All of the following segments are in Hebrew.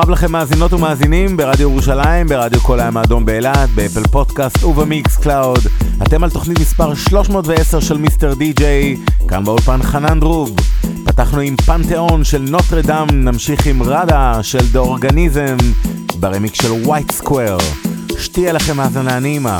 רב לכם מאזינות ומאזינים ברדיו ירושלים, ברדיו כל הים האדום באילת, ב Apple Podcast וב Mixcloud. אתם על תוכנית מספר 310 של Mr. DJ, כאן באולפן חנן דרוב. פתחנו עם פנתיאון של נוטרדם, נמשיך עם ראדה של The Organism, ברמיקס של White Square. שתהיה לכם האזנה נעימה.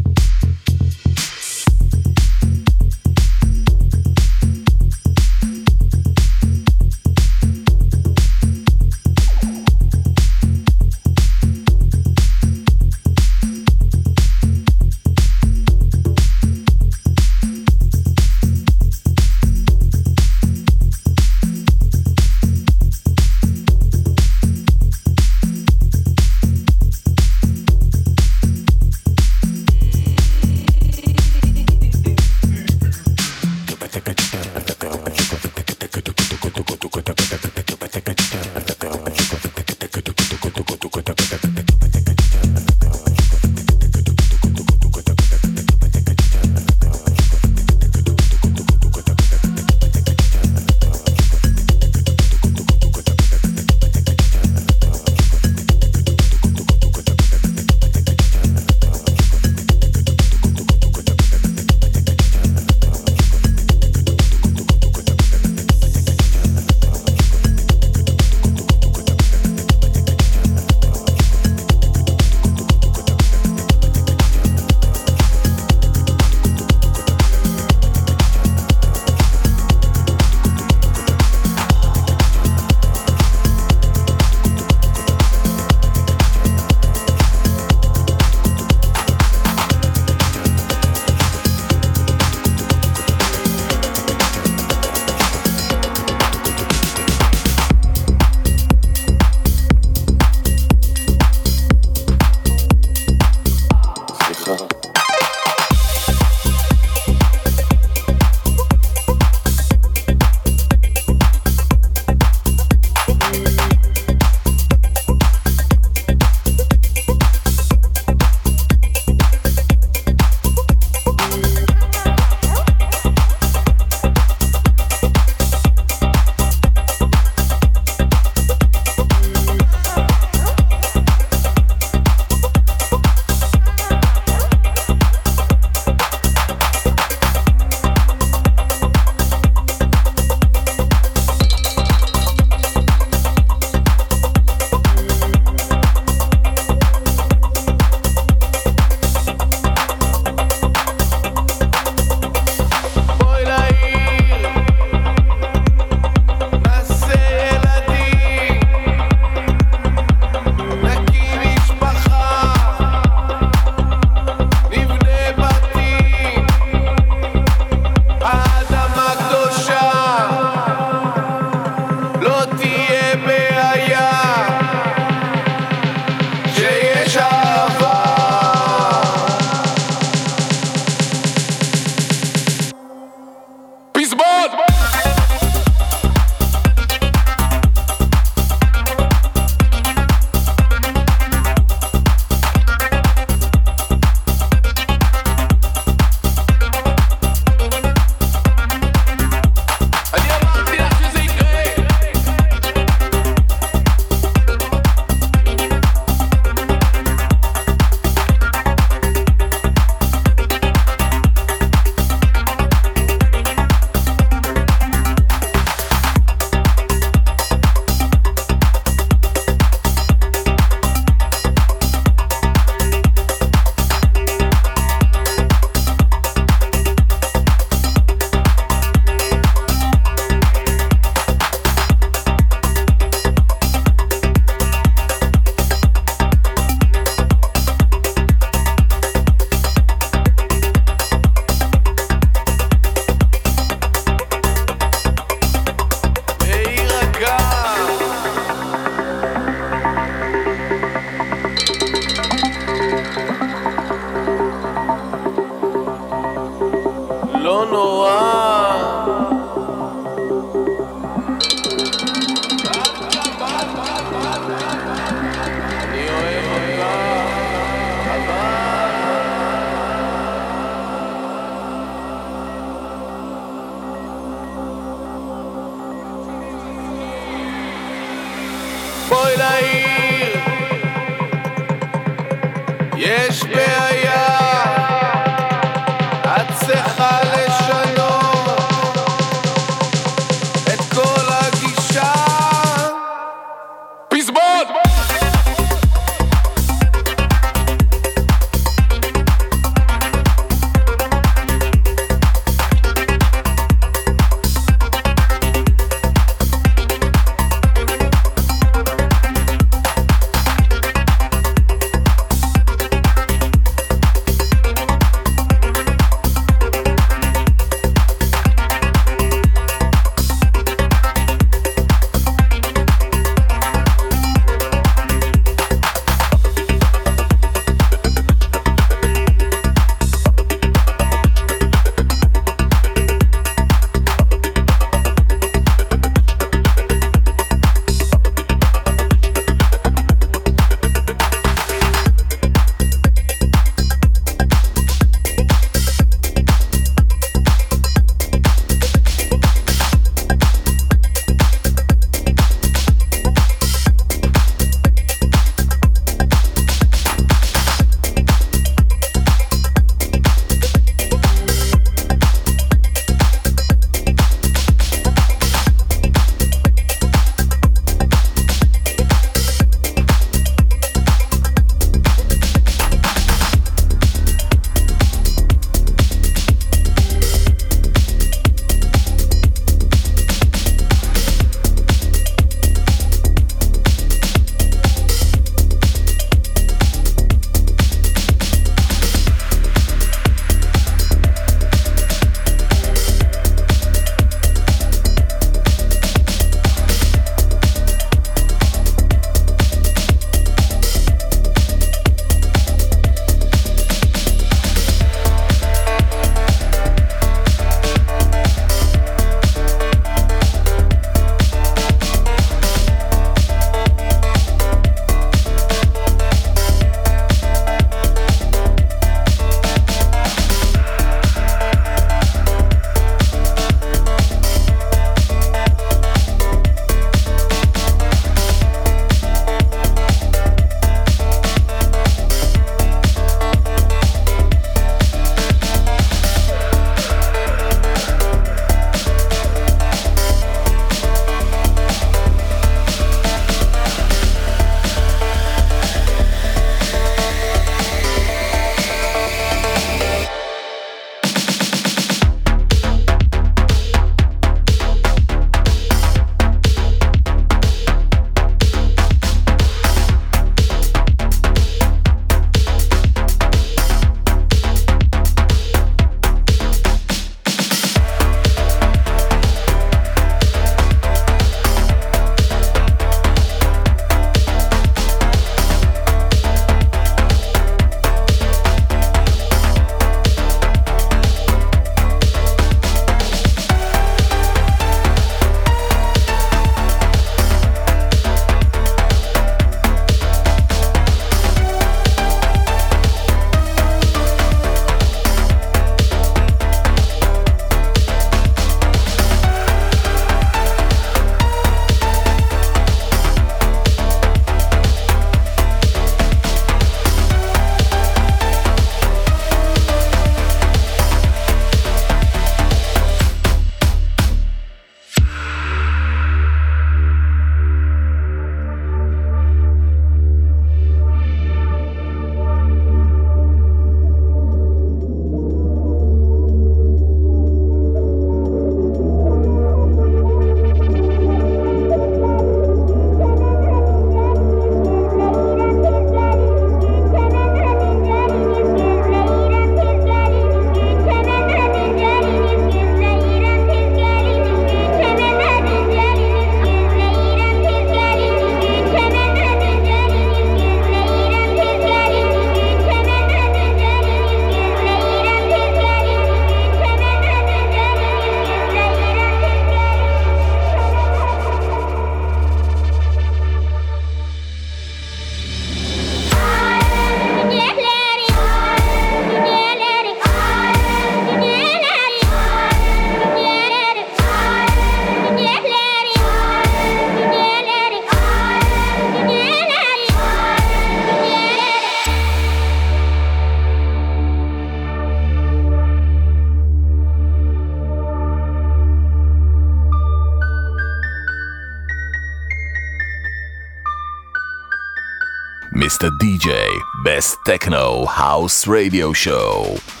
Mr. DJ, Best Techno House Radio Show.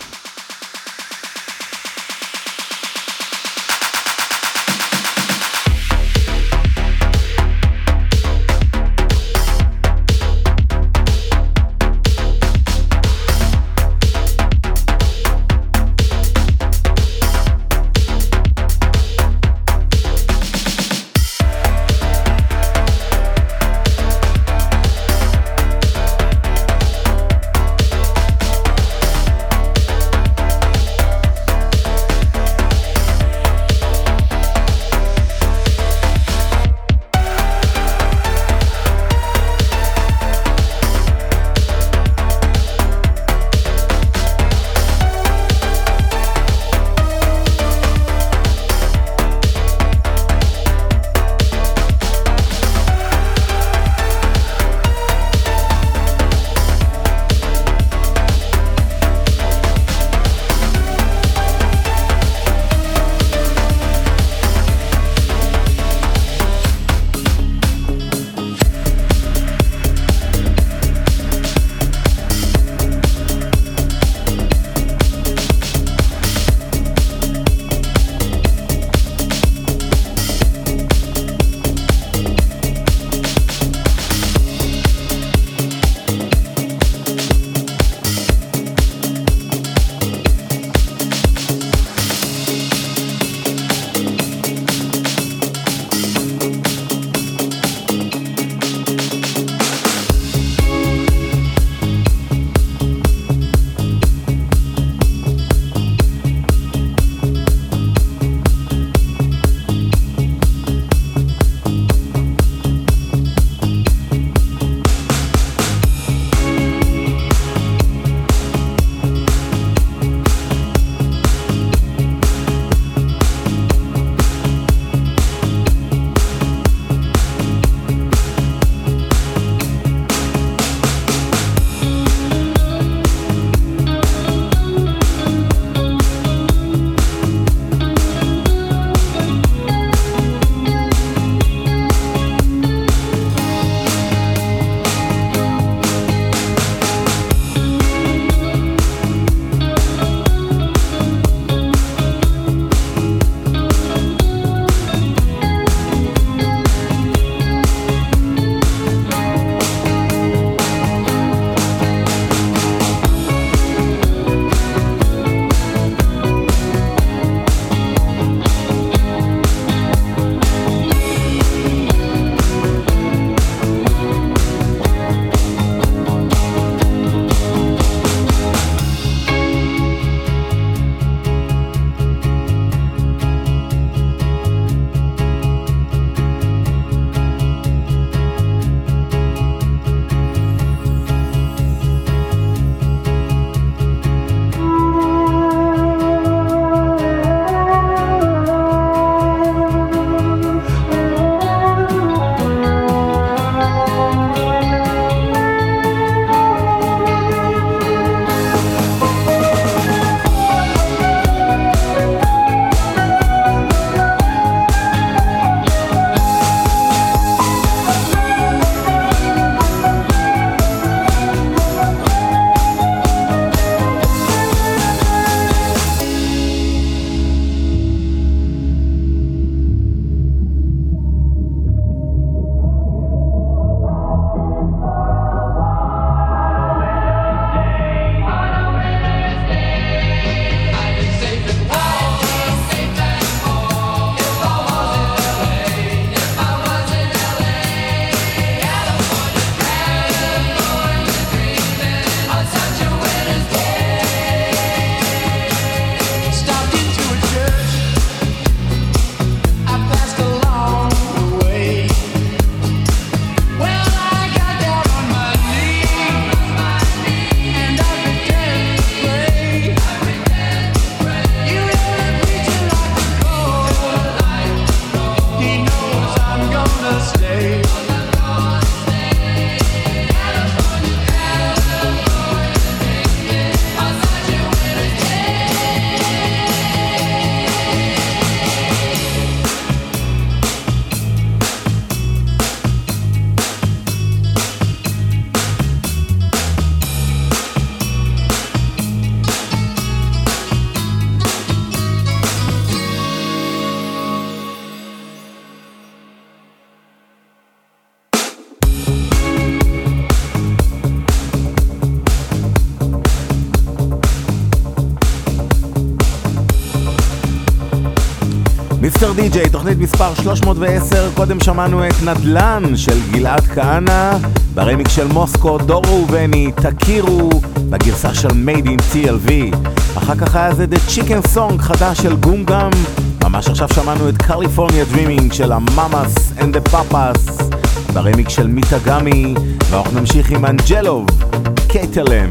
Mr. DJ, תוכנית מספר 310, קודם שמענו את נדל"ן של גלעד כהנא, ברמיקס של מוסקו, דור ראובני, תכירו, בגרסה של Made in TLV. אחר כך היה זה The Chicken Song חדש של גום גאם, ממש עכשיו שמענו את California Dreamin' של ה Mamas and the Papas, ברמיקס של מיטה גמי, ואנחנו נמשיך עם אנג'לוב, קייטלם.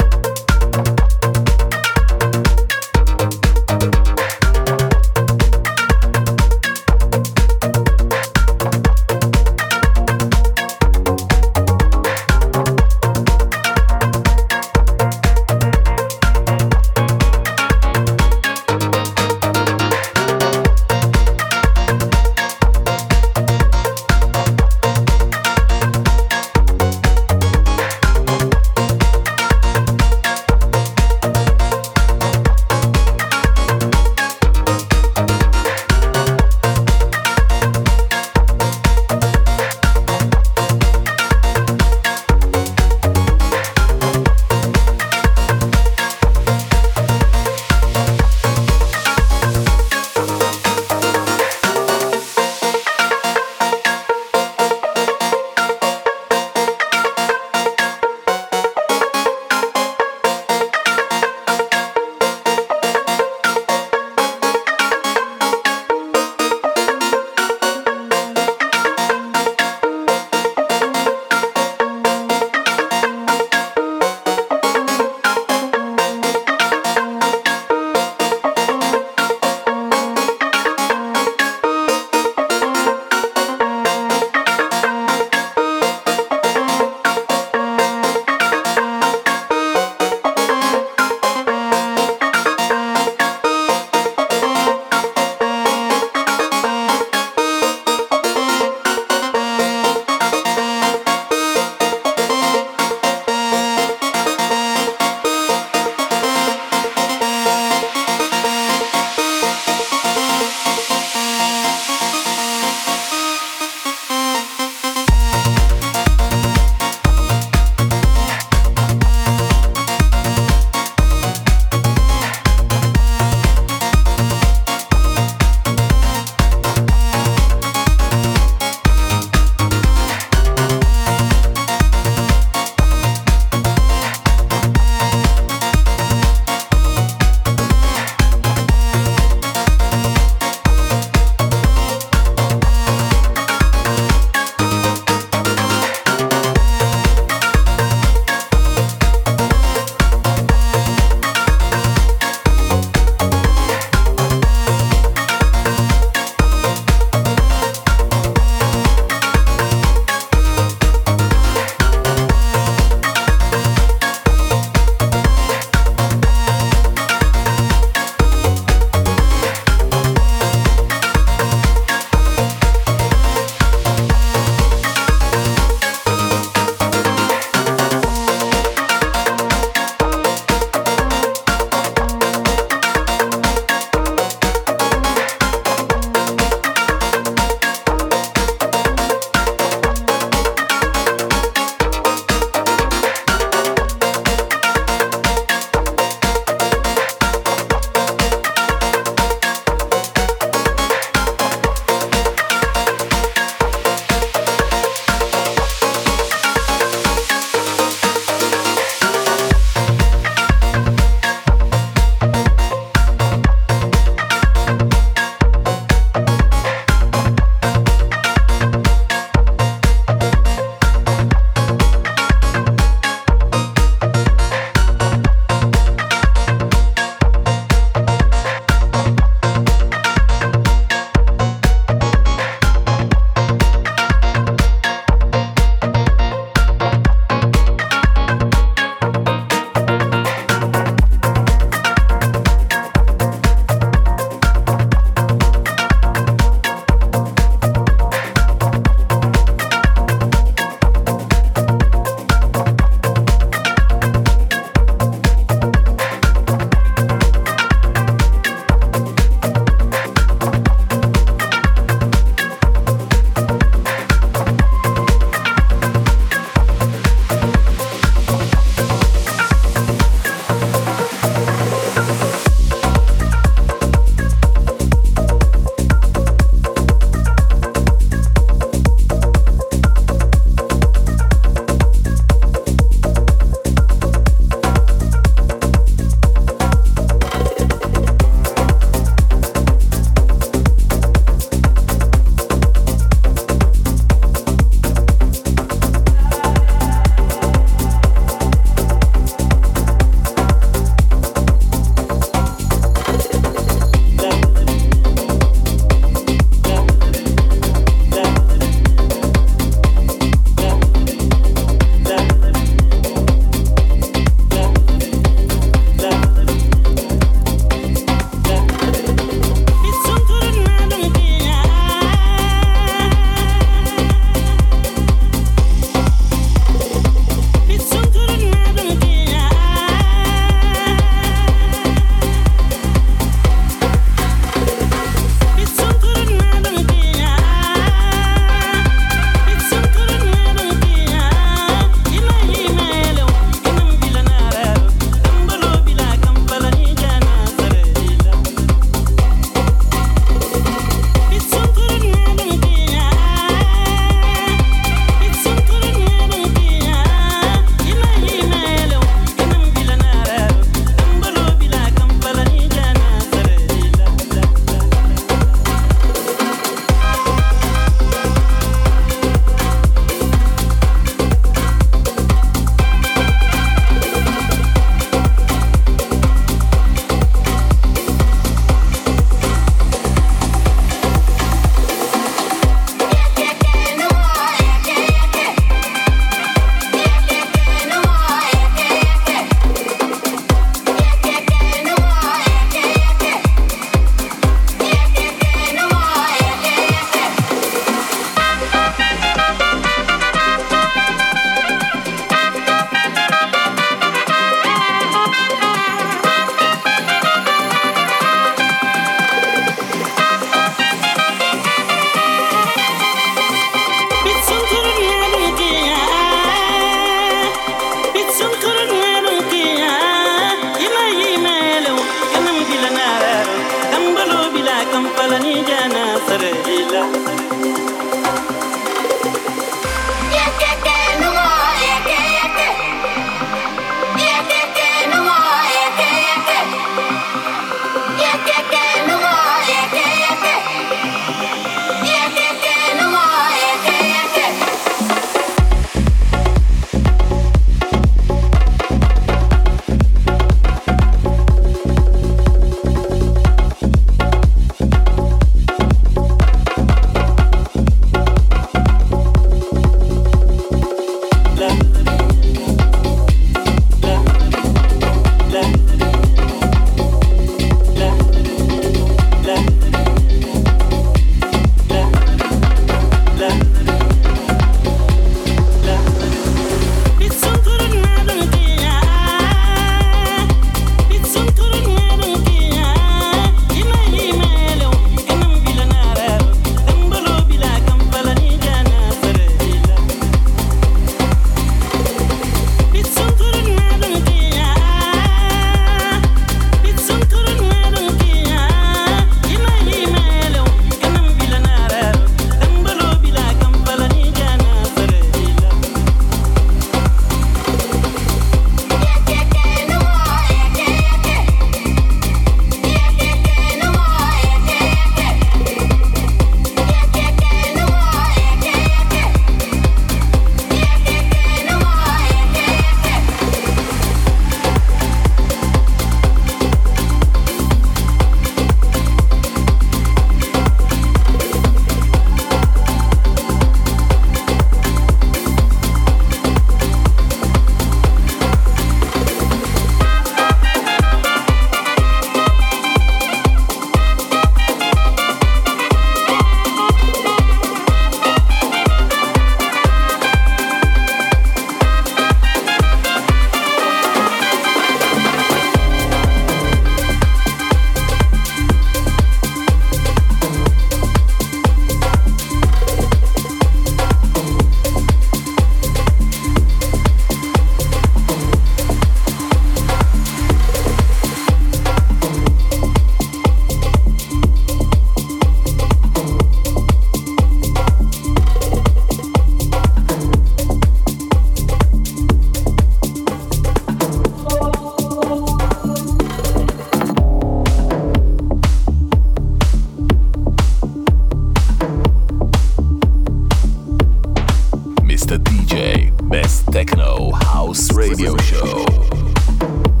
House Radio Show.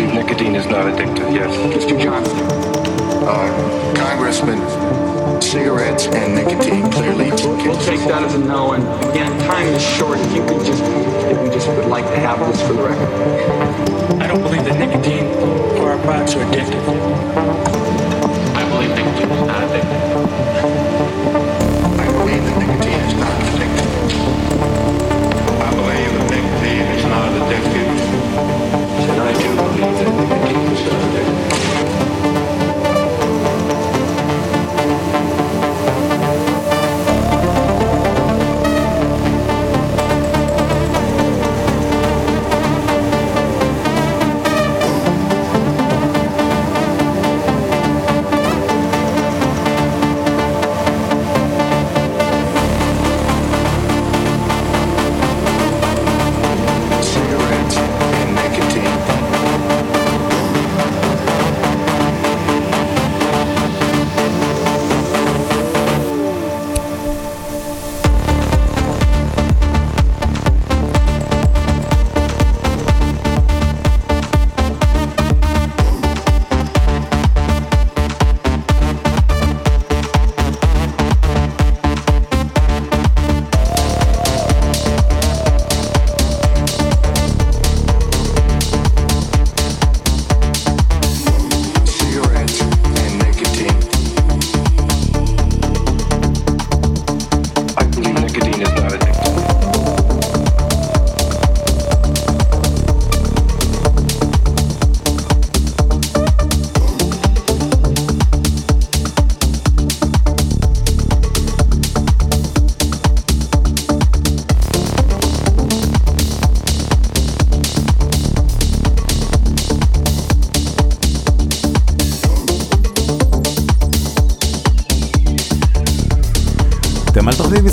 believe nicotine is not addictive, yes. Mr. Johnson. Uh, Congressman, cigarettes and nicotine clearly. We'll, take that as a no, and again, time is short. If you could just, if you just would like to have this for the record. I don't believe that nicotine or our products are addictive. I believe nicotine is not addictive.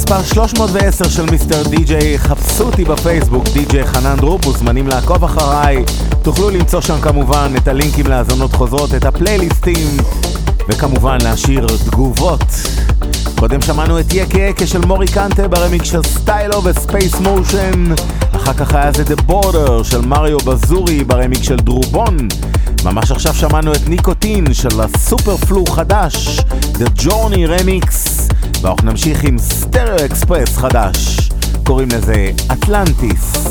מספר 310 של Mr. DJ, חפשו אותי בפייסבוק, די.ג'יי חנן דרוב, מוזמנים לעקוב אחריי, תוכלו למצוא שם כמובן את הלינקים להאזנות חוזרות, את הפלייליסטים, וכמובן להשאיר תגובות. קודם שמענו את Yeke Yeke של Mory Kanté ברמיקס של Stylo ו Space Motion, אחר כך היה זה The Border של מריו בזורי ברמיקס של דרובון, ממש עכשיו שמענו את ניקוטין של ה Super Flu חדש, The Journey Remix. ואנחנו נמשיך עם סטריאו אקספרס חדש, קוראים לזה אטלנטיס.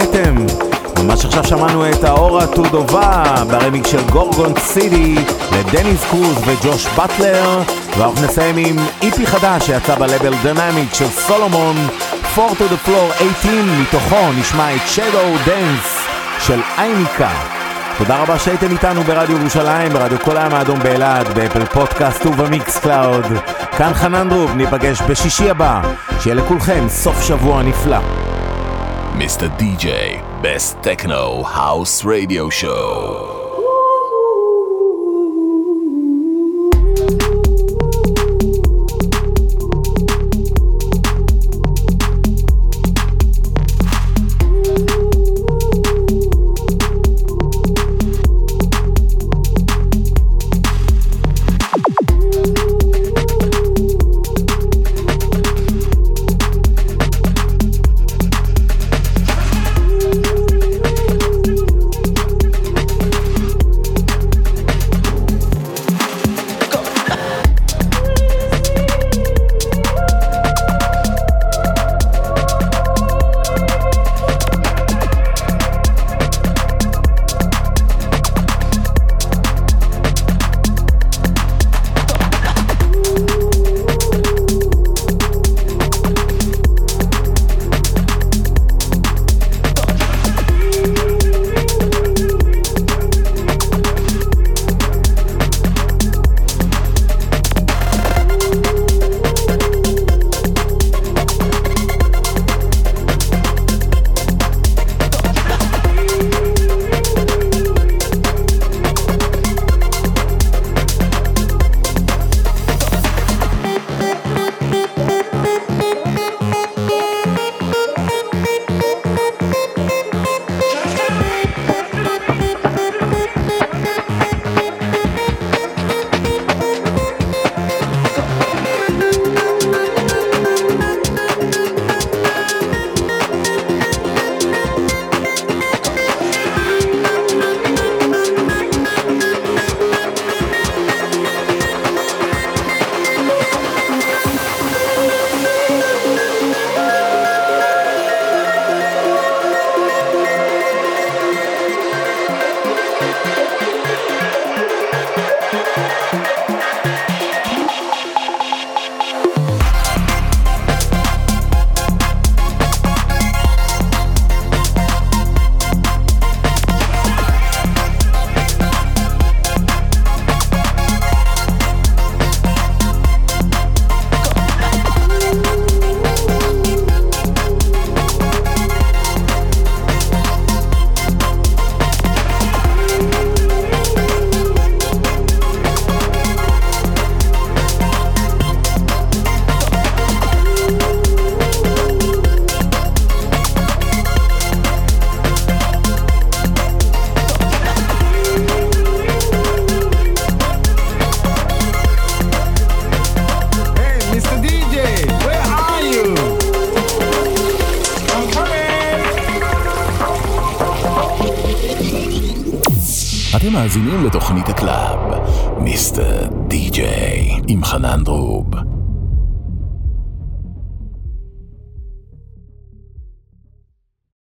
שנהנתם. ממש עכשיו שמענו את האורה טודובה ברמיקס של Gorgon City לדניס קרוז וג'וש באטלר ואנחנו נסיים עם EP חדש שיצא ב label Diynamic של Solomun 4 to the floor 18 מתוכו נשמע את Shadow Dance של אייניקה תודה רבה שהייתם איתנו ברדיו ירושלים, ברדיו כל הים האדום באילת, ב Apple Podcast וב Mixcloud. כאן חנן דרוב, ניפגש בשישי הבא, שיהיה לכולכם סוף שבוע נפלא. Mr. DJ, Best Techno House Radio Show.